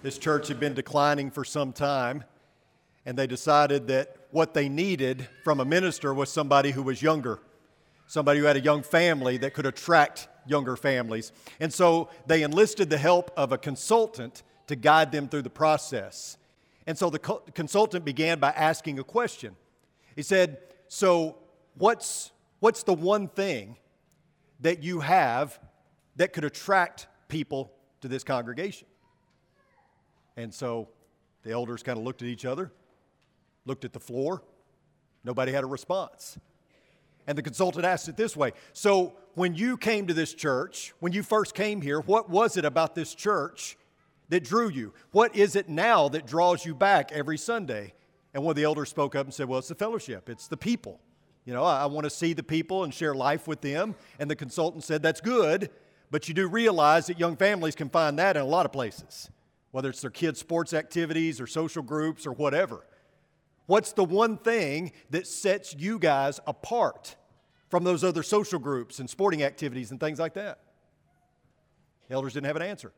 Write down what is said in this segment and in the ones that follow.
This church had been declining for some time, and they decided that what they needed from a minister was somebody who was younger, somebody who had a young family that could attract younger families. And so they enlisted the help of a consultant to guide them through the process. And so the co- consultant began by asking a question. He said, So, what's, what's the one thing that you have that could attract people to this congregation? And so the elders kind of looked at each other, looked at the floor. Nobody had a response. And the consultant asked it this way So, when you came to this church, when you first came here, what was it about this church that drew you? What is it now that draws you back every Sunday? And one of the elders spoke up and said, Well, it's the fellowship, it's the people. You know, I, I want to see the people and share life with them. And the consultant said, That's good, but you do realize that young families can find that in a lot of places, whether it's their kids' sports activities or social groups or whatever. What's the one thing that sets you guys apart from those other social groups and sporting activities and things like that? The elders didn't have an answer.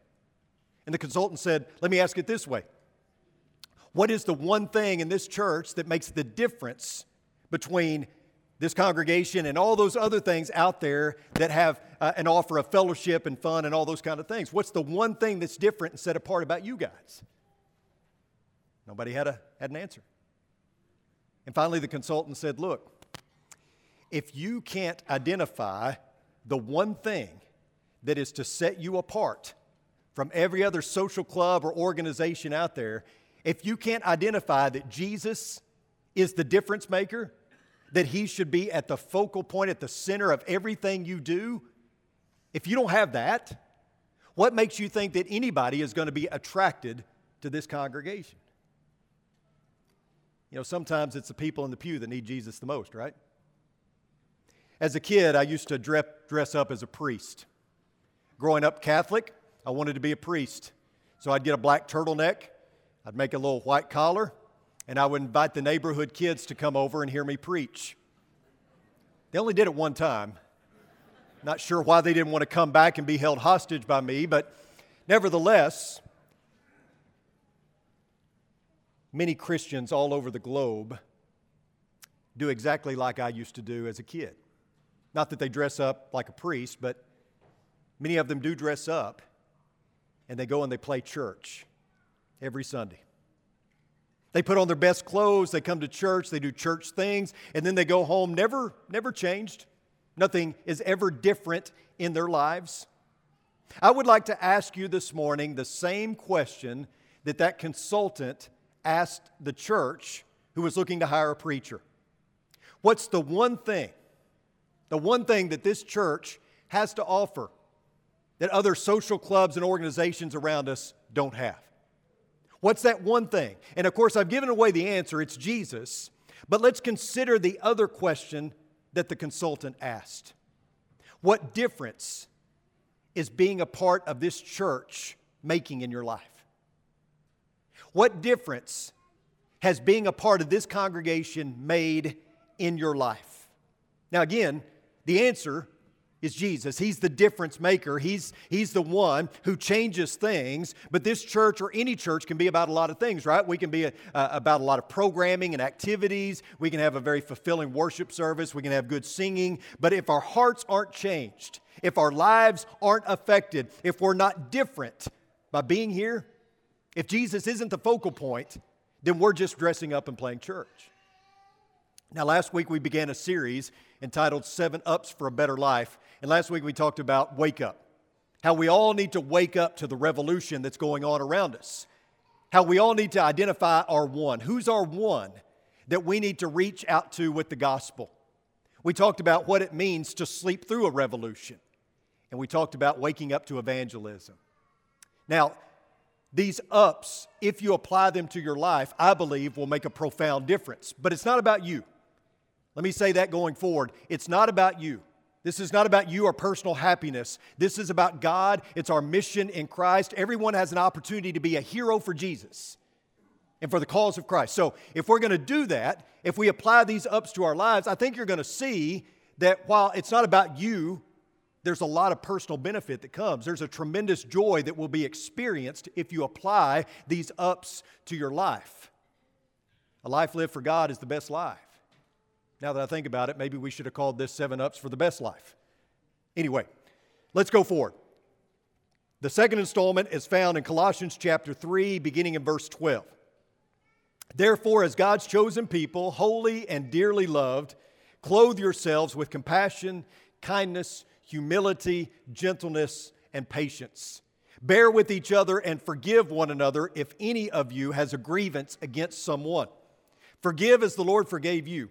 And the consultant said, Let me ask it this way What is the one thing in this church that makes the difference between this congregation and all those other things out there that have uh, an offer of fellowship and fun and all those kind of things. What's the one thing that's different and set apart about you guys? Nobody had, a, had an answer. And finally, the consultant said, Look, if you can't identify the one thing that is to set you apart from every other social club or organization out there, if you can't identify that Jesus is the difference maker, that He should be at the focal point, at the center of everything you do, if you don't have that, what makes you think that anybody is going to be attracted to this congregation? You know, sometimes it's the people in the pew that need Jesus the most, right? As a kid, I used to dress up as a priest. Growing up Catholic, I wanted to be a priest. So I'd get a black turtleneck, I'd make a little white collar, and I would invite the neighborhood kids to come over and hear me preach. They only did it one time. Not sure why they didn't want to come back and be held hostage by me, but nevertheless, many Christians all over the globe do exactly like I used to do as a kid. Not that they dress up like a priest, but many of them do dress up and they go and they play church every Sunday. They put on their best clothes, they come to church, they do church things, and then they go home, never, never changed. Nothing is ever different in their lives. I would like to ask you this morning the same question that that consultant asked the church who was looking to hire a preacher. What's the one thing, the one thing that this church has to offer that other social clubs and organizations around us don't have? What's that one thing? And of course, I've given away the answer it's Jesus. But let's consider the other question that the consultant asked What difference is being a part of this church making in your life? What difference has being a part of this congregation made in your life? Now, again, the answer is Jesus. He's the difference maker. He's, he's the one who changes things. But this church or any church can be about a lot of things, right? We can be a, uh, about a lot of programming and activities. We can have a very fulfilling worship service. We can have good singing. But if our hearts aren't changed, if our lives aren't affected, if we're not different by being here, if Jesus isn't the focal point, then we're just dressing up and playing church. Now, last week we began a series entitled Seven Ups for a Better Life. And last week we talked about wake up, how we all need to wake up to the revolution that's going on around us, how we all need to identify our one. Who's our one that we need to reach out to with the gospel? We talked about what it means to sleep through a revolution, and we talked about waking up to evangelism. Now, these ups, if you apply them to your life, I believe will make a profound difference. But it's not about you. Let me say that going forward. It's not about you. This is not about you or personal happiness. This is about God. It's our mission in Christ. Everyone has an opportunity to be a hero for Jesus and for the cause of Christ. So, if we're going to do that, if we apply these ups to our lives, I think you're going to see that while it's not about you there's a lot of personal benefit that comes. There's a tremendous joy that will be experienced if you apply these ups to your life. A life lived for God is the best life. Now that I think about it, maybe we should have called this Seven Ups for the Best Life. Anyway, let's go forward. The second installment is found in Colossians chapter 3, beginning in verse 12. Therefore, as God's chosen people, holy and dearly loved, clothe yourselves with compassion, kindness, humility, gentleness, and patience. Bear with each other and forgive one another if any of you has a grievance against someone. Forgive as the Lord forgave you.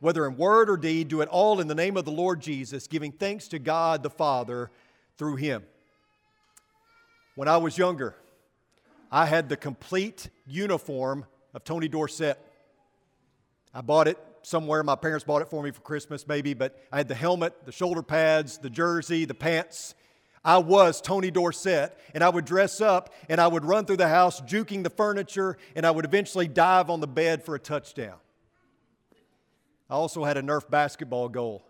whether in word or deed, do it all in the name of the Lord Jesus, giving thanks to God the Father through him. When I was younger, I had the complete uniform of Tony Dorsett. I bought it somewhere. My parents bought it for me for Christmas, maybe, but I had the helmet, the shoulder pads, the jersey, the pants. I was Tony Dorsett, and I would dress up and I would run through the house, juking the furniture, and I would eventually dive on the bed for a touchdown. I also had a Nerf basketball goal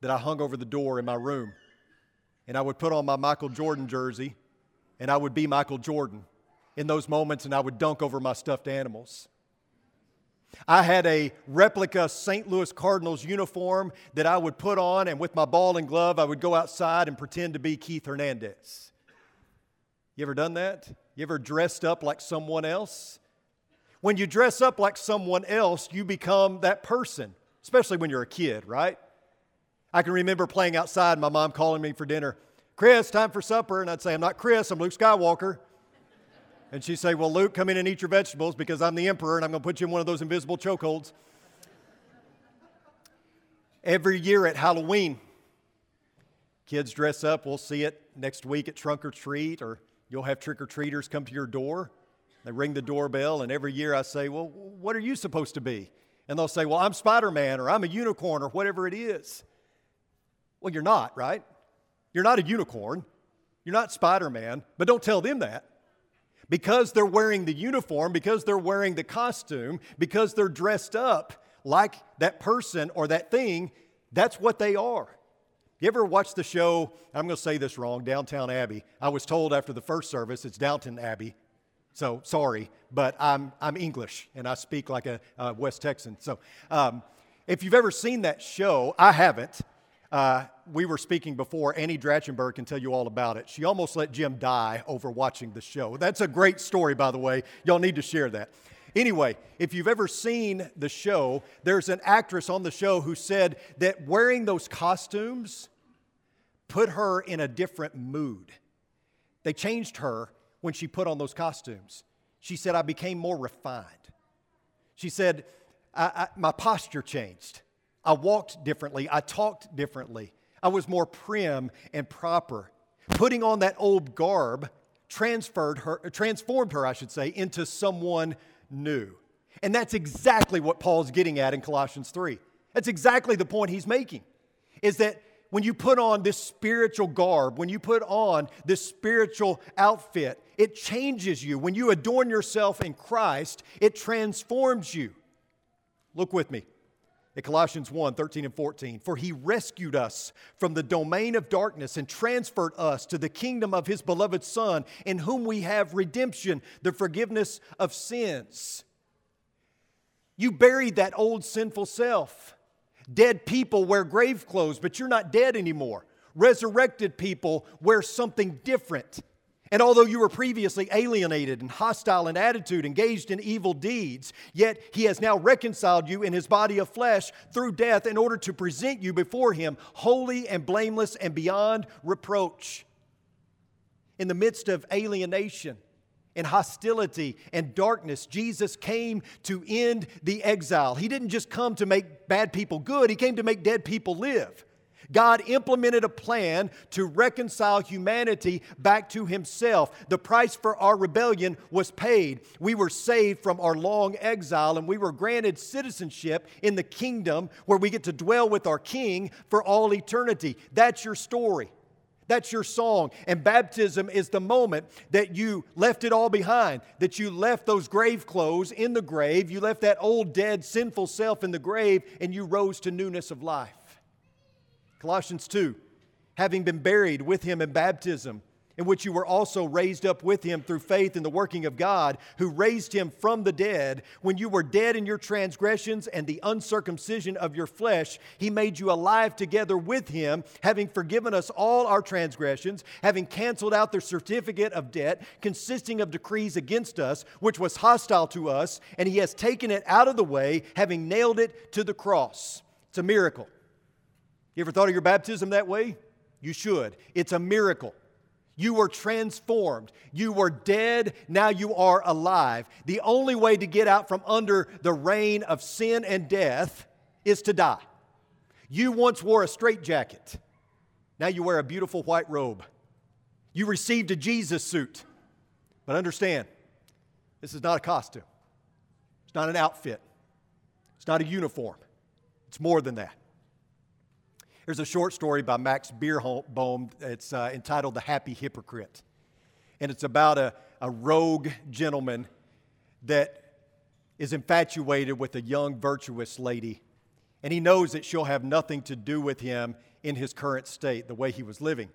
that I hung over the door in my room. And I would put on my Michael Jordan jersey and I would be Michael Jordan in those moments and I would dunk over my stuffed animals. I had a replica St. Louis Cardinals uniform that I would put on, and with my ball and glove, I would go outside and pretend to be Keith Hernandez. You ever done that? You ever dressed up like someone else? When you dress up like someone else, you become that person especially when you're a kid, right? I can remember playing outside, my mom calling me for dinner. Chris, time for supper. And I'd say, I'm not Chris, I'm Luke Skywalker. And she'd say, Well, Luke, come in and eat your vegetables because I'm the emperor and I'm going to put you in one of those invisible chokeholds. Every year at Halloween, kids dress up. We'll see it next week at Trunk or Treat, or you'll have trick or treaters come to your door. They ring the doorbell, and every year I say, Well, what are you supposed to be? And they'll say, Well, I'm Spider Man or I'm a unicorn or whatever it is. Well, you're not, right? You're not a unicorn. You're not Spider Man, but don't tell them that. Because they're wearing the uniform, because they're wearing the costume, because they're dressed up like that person or that thing, that's what they are. You ever watch the show? I'm going to say this wrong Downtown Abbey. I was told after the first service it's Downton Abbey. So sorry, but I'm, I'm English and I speak like a, West Texan. So um, if you've ever seen that show, I haven't. Uh, we were speaking before. Annie Drachenberg can tell you all about it. She almost let Jim die over watching the show. That's a great story, by the way. Y'all need to share that. Anyway, if you've ever seen the show, there's an actress on the show who said that wearing those costumes put her in a different mood. They changed her when she put on those costumes. She said, I became more refined. She said, I, I, My posture changed. I walked differently. I talked differently. I was more prim and proper. Putting on that old garb transferred her, transformed her, I should say, into someone new. And that's exactly what Paul's getting at in Colossians 3. That's exactly the point he's making. Is that when you put on this spiritual garb, when you put on this spiritual outfit, it changes you. When you adorn yourself in Christ, it transforms you. Look with me at Colossians 1 13 and 14. For he rescued us from the domain of darkness and transferred us to the kingdom of his beloved Son, in whom we have redemption, the forgiveness of sins. You buried that old sinful self. Dead people wear grave clothes, but you're not dead anymore. Resurrected people wear something different. And although you were previously alienated and hostile in attitude, engaged in evil deeds, yet he has now reconciled you in his body of flesh through death in order to present you before him holy and blameless and beyond reproach. In the midst of alienation, and hostility and darkness, Jesus came to end the exile. He didn't just come to make bad people good, He came to make dead people live. God implemented a plan to reconcile humanity back to Himself. The price for our rebellion was paid. We were saved from our long exile and we were granted citizenship in the kingdom where we get to dwell with our King for all eternity. That's your story. That's your song. And baptism is the moment that you left it all behind, that you left those grave clothes in the grave, you left that old, dead, sinful self in the grave, and you rose to newness of life. Colossians 2, having been buried with him in baptism, in which you were also raised up with him through faith in the working of God, who raised him from the dead. When you were dead in your transgressions and the uncircumcision of your flesh, he made you alive together with him, having forgiven us all our transgressions, having canceled out the certificate of debt consisting of decrees against us, which was hostile to us, and he has taken it out of the way, having nailed it to the cross. It's a miracle. You ever thought of your baptism that way? You should. It's a miracle. You were transformed. You were dead, now you are alive. The only way to get out from under the reign of sin and death is to die. You once wore a straitjacket. Now you wear a beautiful white robe. You received a Jesus suit. But understand, this is not a costume. It's not an outfit. It's not a uniform. It's more than that. There's a short story by Max Beerbohm. It's uh, entitled The Happy Hypocrite. And it's about a, a rogue gentleman that is infatuated with a young, virtuous lady. And he knows that she'll have nothing to do with him in his current state, the way he was living.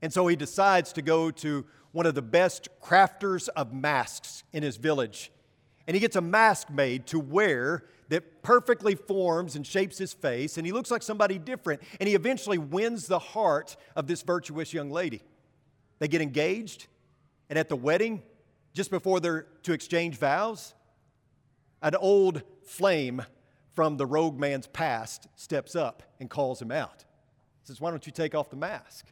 And so he decides to go to one of the best crafters of masks in his village. And he gets a mask made to wear that perfectly forms and shapes his face, and he looks like somebody different, and he eventually wins the heart of this virtuous young lady. They get engaged, and at the wedding, just before they're to exchange vows, an old flame from the rogue man's past steps up and calls him out. He says, Why don't you take off the mask?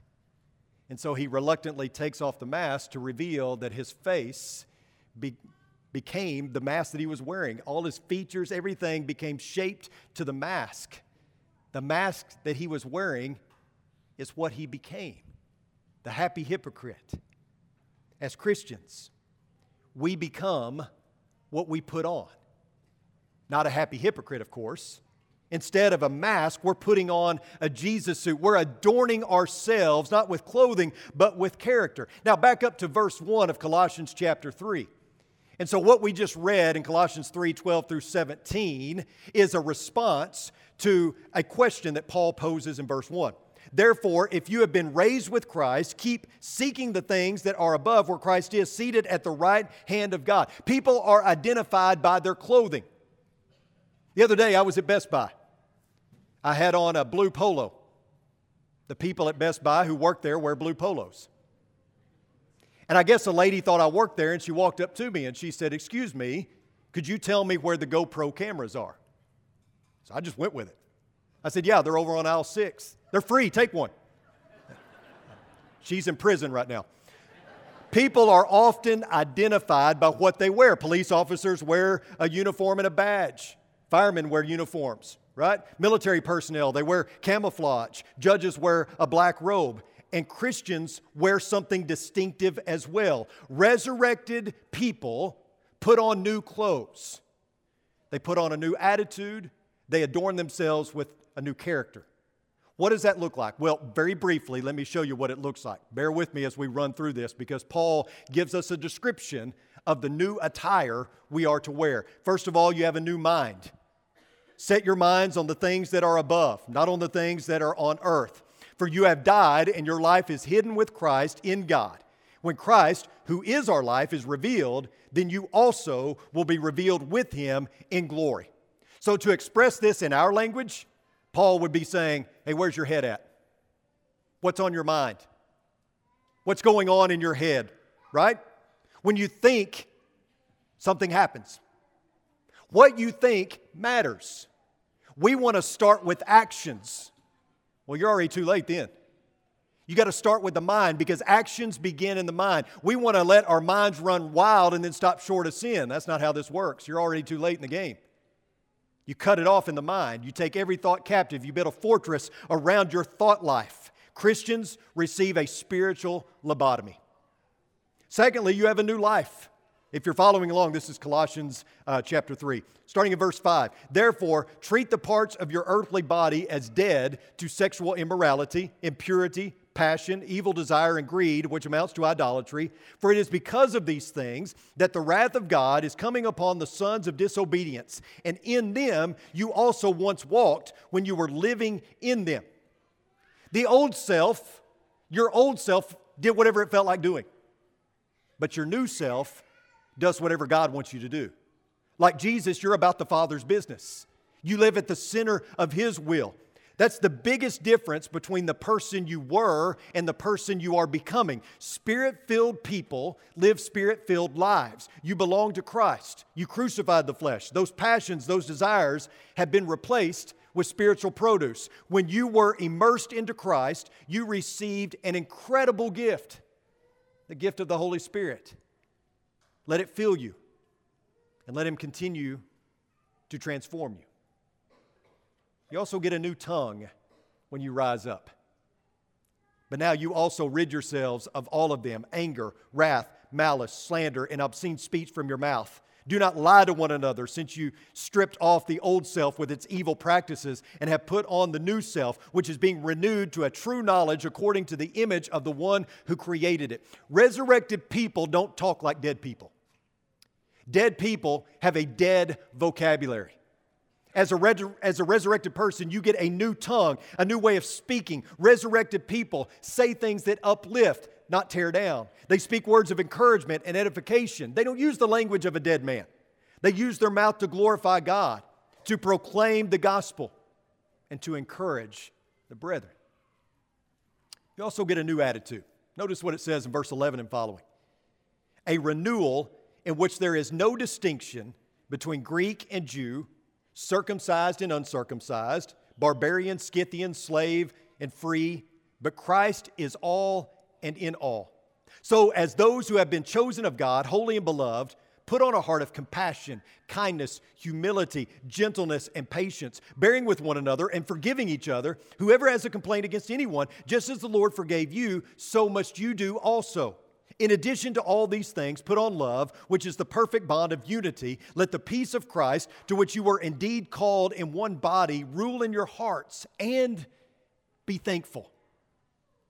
And so he reluctantly takes off the mask to reveal that his face became the mask that he was wearing. All his features, everything became shaped to the mask. The mask that he was wearing is what he became the happy hypocrite. As Christians, we become what we put on. Not a happy hypocrite, of course. Instead of a mask, we're putting on a Jesus suit. We're adorning ourselves, not with clothing, but with character. Now, back up to verse 1 of Colossians chapter 3. And so, what we just read in Colossians 3 12 through 17 is a response to a question that Paul poses in verse 1. Therefore, if you have been raised with Christ, keep seeking the things that are above where Christ is, seated at the right hand of God. People are identified by their clothing. The other day, I was at Best Buy. I had on a blue polo. The people at Best Buy who work there wear blue polos. And I guess a lady thought I worked there and she walked up to me and she said, Excuse me, could you tell me where the GoPro cameras are? So I just went with it. I said, Yeah, they're over on aisle six. They're free, take one. She's in prison right now. People are often identified by what they wear. Police officers wear a uniform and a badge, firemen wear uniforms, right? Military personnel, they wear camouflage. Judges wear a black robe and Christians wear something distinctive as well. Resurrected people put on new clothes, they put on a new attitude, they adorn themselves with a new character. What does that look like? Well, very briefly, let me show you what it looks like. Bear with me as we run through this because Paul gives us a description of the new attire we are to wear. First of all, you have a new mind. Set your minds on the things that are above, not on the things that are on earth. For you have died, and your life is hidden with Christ in God. When Christ, who is our life, is revealed, then you also will be revealed with him in glory. So, to express this in our language, Paul would be saying, Hey, where's your head at? What's on your mind? What's going on in your head, right? When you think, something happens. What you think matters. We want to start with actions. Well, you're already too late then. You got to start with the mind because actions begin in the mind. We want to let our minds run wild and then stop short of sin. That's not how this works. You're already too late in the game. You cut it off in the mind. You take every thought captive. You build a fortress around your thought life. Christians receive a spiritual lobotomy. Secondly, you have a new life. If you're following along, this is Colossians uh, chapter 3, starting in verse 5. Therefore, treat the parts of your earthly body as dead to sexual immorality, impurity, passion, evil desire, and greed, which amounts to idolatry. For it is because of these things that the wrath of God is coming upon the sons of disobedience. And in them you also once walked when you were living in them. The old self, your old self, did whatever it felt like doing. But your new self does whatever God wants you to do. Like Jesus, you're about the Father's business. You live at the center of His will. That's the biggest difference between the person you were and the person you are becoming. Spirit filled people live spirit filled lives. You belong to Christ. You crucified the flesh. Those passions, those desires have been replaced with spiritual produce. When you were immersed into Christ, you received an incredible gift the gift of the Holy Spirit. Let it fill you and let Him continue to transform you. You also get a new tongue when you rise up. But now you also rid yourselves of all of them anger, wrath, malice, slander, and obscene speech from your mouth. Do not lie to one another, since you stripped off the old self with its evil practices and have put on the new self, which is being renewed to a true knowledge according to the image of the one who created it. Resurrected people don't talk like dead people. Dead people have a dead vocabulary. As a, res- as a resurrected person, you get a new tongue, a new way of speaking. Resurrected people say things that uplift, not tear down. They speak words of encouragement and edification. They don't use the language of a dead man. They use their mouth to glorify God, to proclaim the gospel, and to encourage the brethren. You also get a new attitude. Notice what it says in verse 11 and following a renewal in which there is no distinction between Greek and Jew circumcised and uncircumcised, barbarian, Scythian, slave, and free, but Christ is all and in all. So, as those who have been chosen of God, holy and beloved, put on a heart of compassion, kindness, humility, gentleness, and patience, bearing with one another and forgiving each other. Whoever has a complaint against anyone, just as the Lord forgave you, so must you do also. In addition to all these things, put on love, which is the perfect bond of unity. Let the peace of Christ, to which you were indeed called in one body, rule in your hearts and be thankful.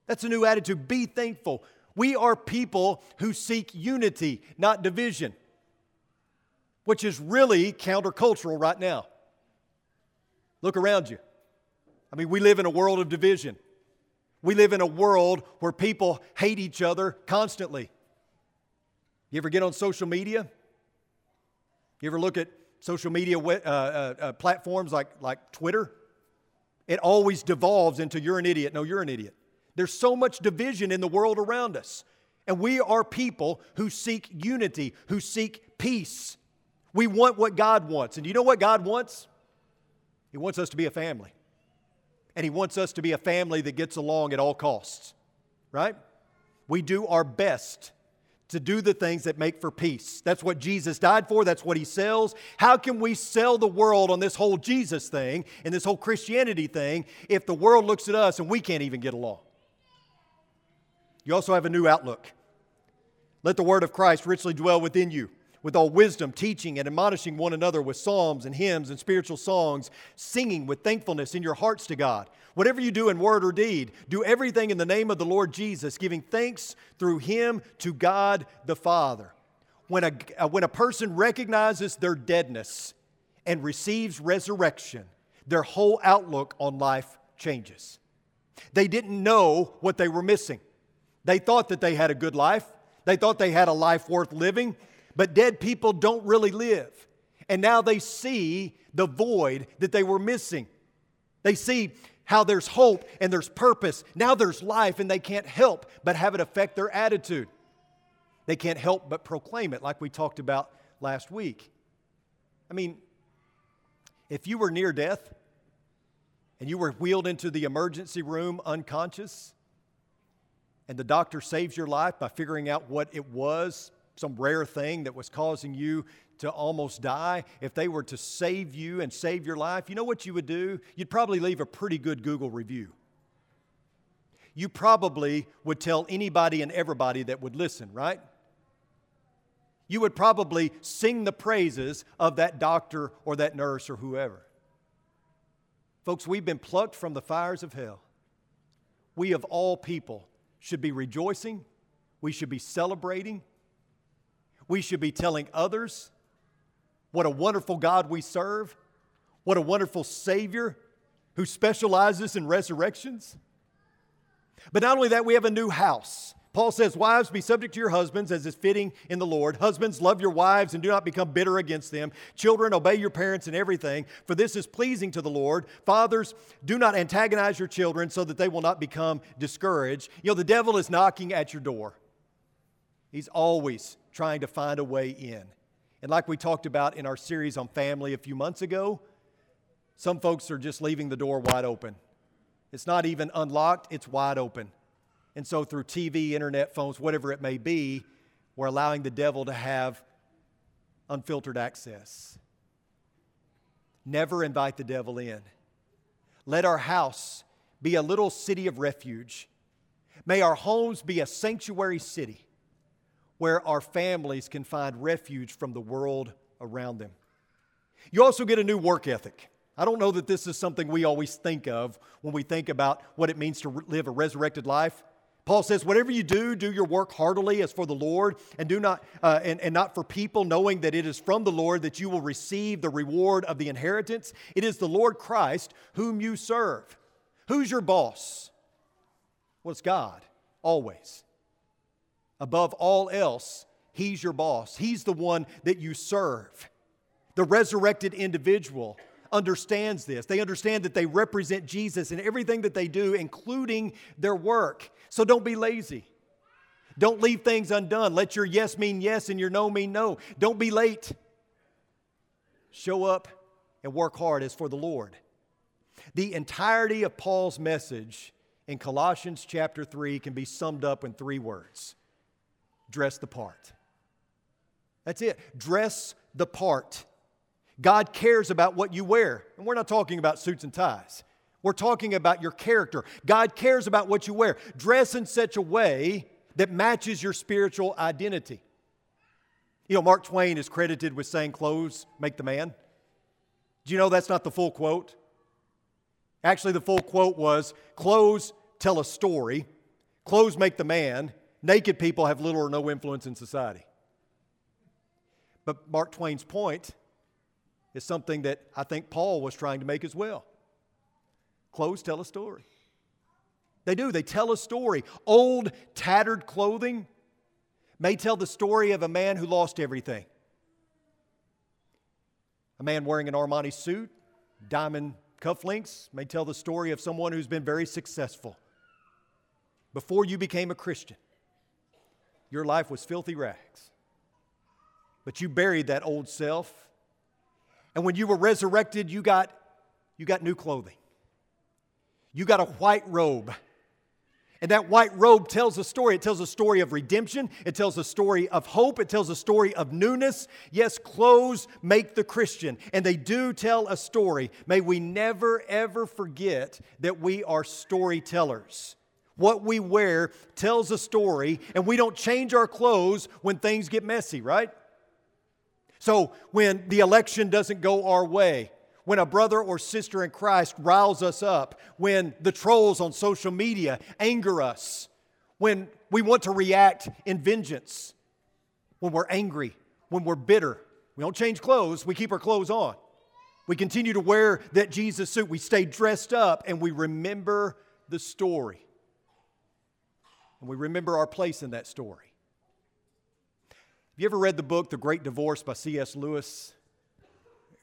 That's a new attitude. Be thankful. We are people who seek unity, not division, which is really countercultural right now. Look around you. I mean, we live in a world of division. We live in a world where people hate each other constantly. You ever get on social media? You ever look at social media uh, uh, uh, platforms like, like Twitter? It always devolves into you're an idiot. No, you're an idiot. There's so much division in the world around us. And we are people who seek unity, who seek peace. We want what God wants. And you know what God wants? He wants us to be a family and He wants us to be a family that gets along at all costs, right? We do our best to do the things that make for peace. That's what Jesus died for, that's what He sells. How can we sell the world on this whole Jesus thing and this whole Christianity thing if the world looks at us and we can't even get along? You also have a new outlook. Let the word of Christ richly dwell within you with all wisdom, teaching and admonishing one another with psalms and hymns and spiritual songs, singing with thankfulness in your hearts to God. Whatever you do in word or deed, do everything in the name of the Lord Jesus, giving thanks through him to God the Father. When a, uh, when a person recognizes their deadness and receives resurrection, their whole outlook on life changes. They didn't know what they were missing. They thought that they had a good life. They thought they had a life worth living. But dead people don't really live. And now they see the void that they were missing. They see how there's hope and there's purpose. Now there's life, and they can't help but have it affect their attitude. They can't help but proclaim it, like we talked about last week. I mean, if you were near death and you were wheeled into the emergency room unconscious, and the doctor saves your life by figuring out what it was some rare thing that was causing you to almost die, if they were to save you and save your life, you know what you would do? You'd probably leave a pretty good Google review. You probably would tell anybody and everybody that would listen, right? You would probably sing the praises of that doctor or that nurse or whoever. Folks, we've been plucked from the fires of hell. We, of all people, should be rejoicing. We should be celebrating. We should be telling others what a wonderful God we serve, what a wonderful Savior who specializes in resurrections. But not only that, we have a new house. Paul says, Wives, be subject to your husbands as is fitting in the Lord. Husbands, love your wives and do not become bitter against them. Children, obey your parents in everything, for this is pleasing to the Lord. Fathers, do not antagonize your children so that they will not become discouraged. You know, the devil is knocking at your door, he's always trying to find a way in. And like we talked about in our series on family a few months ago, some folks are just leaving the door wide open. It's not even unlocked, it's wide open. And so, through TV, internet, phones, whatever it may be, we're allowing the devil to have unfiltered access. Never invite the devil in. Let our house be a little city of refuge. May our homes be a sanctuary city where our families can find refuge from the world around them. You also get a new work ethic. I don't know that this is something we always think of when we think about what it means to live a resurrected life. Paul says, Whatever you do, do your work heartily as for the Lord, and, do not, uh, and, and not for people, knowing that it is from the Lord that you will receive the reward of the inheritance. It is the Lord Christ whom you serve. Who's your boss? Well, it's God, always. Above all else, He's your boss. He's the one that you serve. The resurrected individual understands this. They understand that they represent Jesus in everything that they do, including their work. So don't be lazy. Don't leave things undone. Let your yes mean yes and your no mean no. Don't be late. Show up and work hard as for the Lord. The entirety of Paul's message in Colossians chapter 3 can be summed up in three words dress the part. That's it. Dress the part. God cares about what you wear. And we're not talking about suits and ties. We're talking about your character. God cares about what you wear. Dress in such a way that matches your spiritual identity. You know, Mark Twain is credited with saying, Clothes make the man. Do you know that's not the full quote? Actually, the full quote was, Clothes tell a story, clothes make the man, naked people have little or no influence in society. But Mark Twain's point is something that I think Paul was trying to make as well. Clothes tell a story. They do, they tell a story. Old, tattered clothing may tell the story of a man who lost everything. A man wearing an Armani suit, diamond cufflinks, may tell the story of someone who's been very successful. Before you became a Christian, your life was filthy rags. But you buried that old self. And when you were resurrected, you got, you got new clothing. You got a white robe. And that white robe tells a story. It tells a story of redemption. It tells a story of hope. It tells a story of newness. Yes, clothes make the Christian, and they do tell a story. May we never, ever forget that we are storytellers. What we wear tells a story, and we don't change our clothes when things get messy, right? So, when the election doesn't go our way, when a brother or sister in Christ riles us up, when the trolls on social media anger us, when we want to react in vengeance, when we're angry, when we're bitter, we don't change clothes, we keep our clothes on. We continue to wear that Jesus suit. We stay dressed up and we remember the story and we remember our place in that story. Have you ever read the book, The Great Divorce by C.S. Lewis?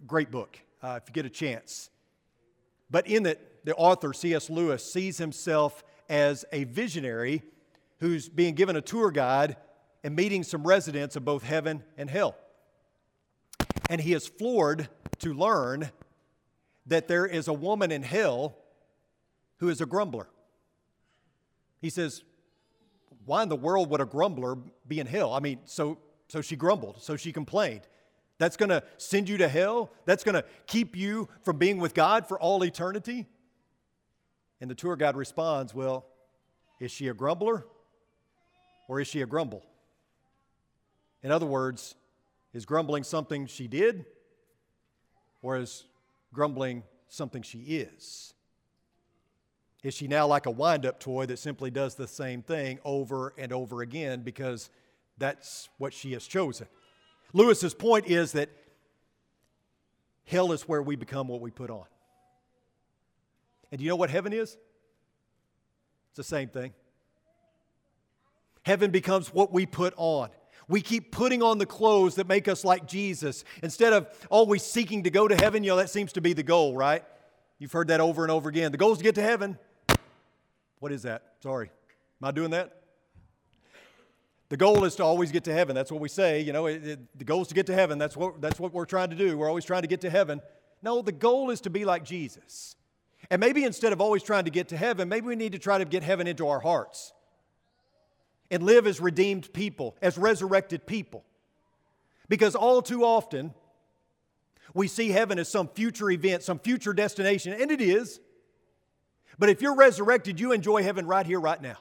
Great book, uh, if you get a chance. But in it, the author, C.S. Lewis, sees himself as a visionary who's being given a tour guide and meeting some residents of both heaven and hell. And he is floored to learn that there is a woman in hell who is a grumbler. He says, why in the world would a grumbler be in hell? I mean, so, so she grumbled, so she complained. That's going to send you to hell? That's going to keep you from being with God for all eternity? And the tour guide responds, Well, is she a grumbler or is she a grumble? In other words, is grumbling something she did or is grumbling something she is? Is she now like a wind up toy that simply does the same thing over and over again because that's what she has chosen? Lewis's point is that hell is where we become what we put on. And do you know what heaven is? It's the same thing. Heaven becomes what we put on. We keep putting on the clothes that make us like Jesus instead of always seeking to go to heaven. You know, that seems to be the goal, right? You've heard that over and over again. The goal is to get to heaven. What is that? Sorry. Am I doing that? The goal is to always get to heaven. That's what we say. You know, it, it, the goal is to get to heaven. That's what, that's what we're trying to do. We're always trying to get to heaven. No, the goal is to be like Jesus. And maybe instead of always trying to get to heaven, maybe we need to try to get heaven into our hearts and live as redeemed people, as resurrected people. Because all too often, we see heaven as some future event, some future destination, and it is. But if you're resurrected, you enjoy heaven right here, right now.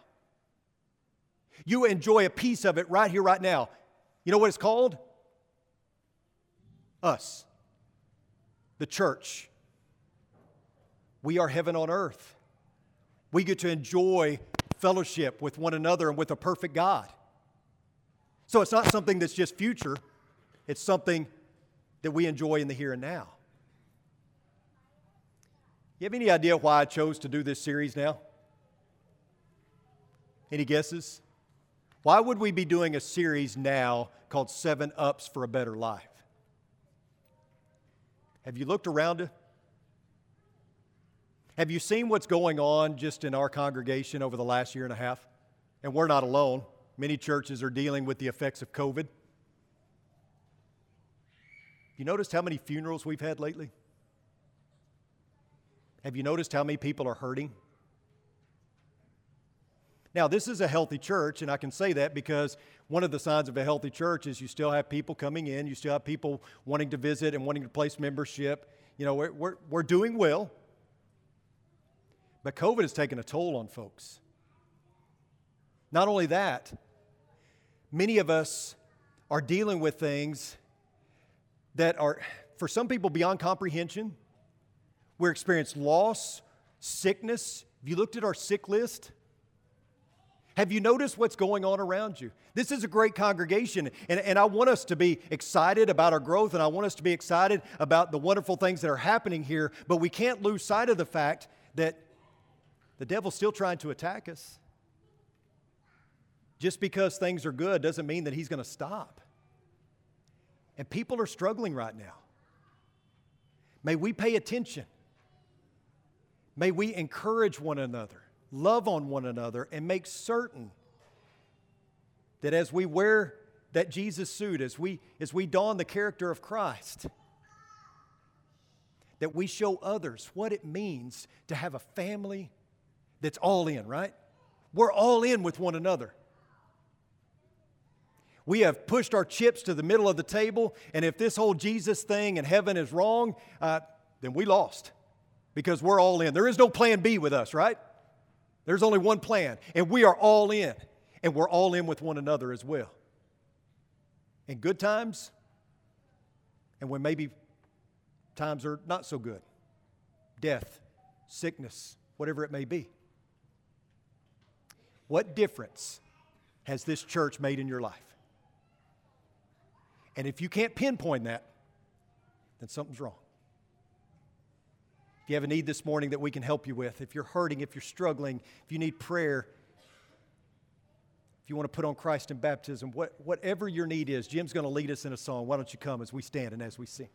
You enjoy a piece of it right here, right now. You know what it's called? Us, the church. We are heaven on earth. We get to enjoy fellowship with one another and with a perfect God. So it's not something that's just future, it's something that we enjoy in the here and now. You have any idea why I chose to do this series now? Any guesses? Why would we be doing a series now called Seven Ups for a Better Life? Have you looked around have you seen what's going on just in our congregation over the last year and a half? And we're not alone. Many churches are dealing with the effects of COVID. You noticed how many funerals we've had lately? Have you noticed how many people are hurting? Now, this is a healthy church, and I can say that because one of the signs of a healthy church is you still have people coming in, you still have people wanting to visit and wanting to place membership. You know, we're, we're, we're doing well. But COVID has taken a toll on folks. Not only that, many of us are dealing with things that are, for some people, beyond comprehension. We're experiencing loss, sickness. Have you looked at our sick list? Have you noticed what's going on around you? This is a great congregation, and, and I want us to be excited about our growth, and I want us to be excited about the wonderful things that are happening here, but we can't lose sight of the fact that the devil's still trying to attack us. Just because things are good doesn't mean that he's going to stop. And people are struggling right now. May we pay attention. May we encourage one another, love on one another, and make certain that as we wear that Jesus suit, as we, as we don the character of Christ, that we show others what it means to have a family that's all in, right? We're all in with one another. We have pushed our chips to the middle of the table, and if this whole Jesus thing and heaven is wrong, uh, then we lost because we're all in. There is no plan B with us, right? There's only one plan, and we are all in, and we're all in with one another as well. In good times, and when maybe times are not so good death, sickness, whatever it may be. What difference has this church made in your life? And if you can't pinpoint that, then something's wrong. You have a need this morning that we can help you with, if you're hurting, if you're struggling, if you need prayer, if you want to put on Christ in baptism, what, whatever your need is, Jim's going to lead us in a song. Why don't you come as we stand and as we sing?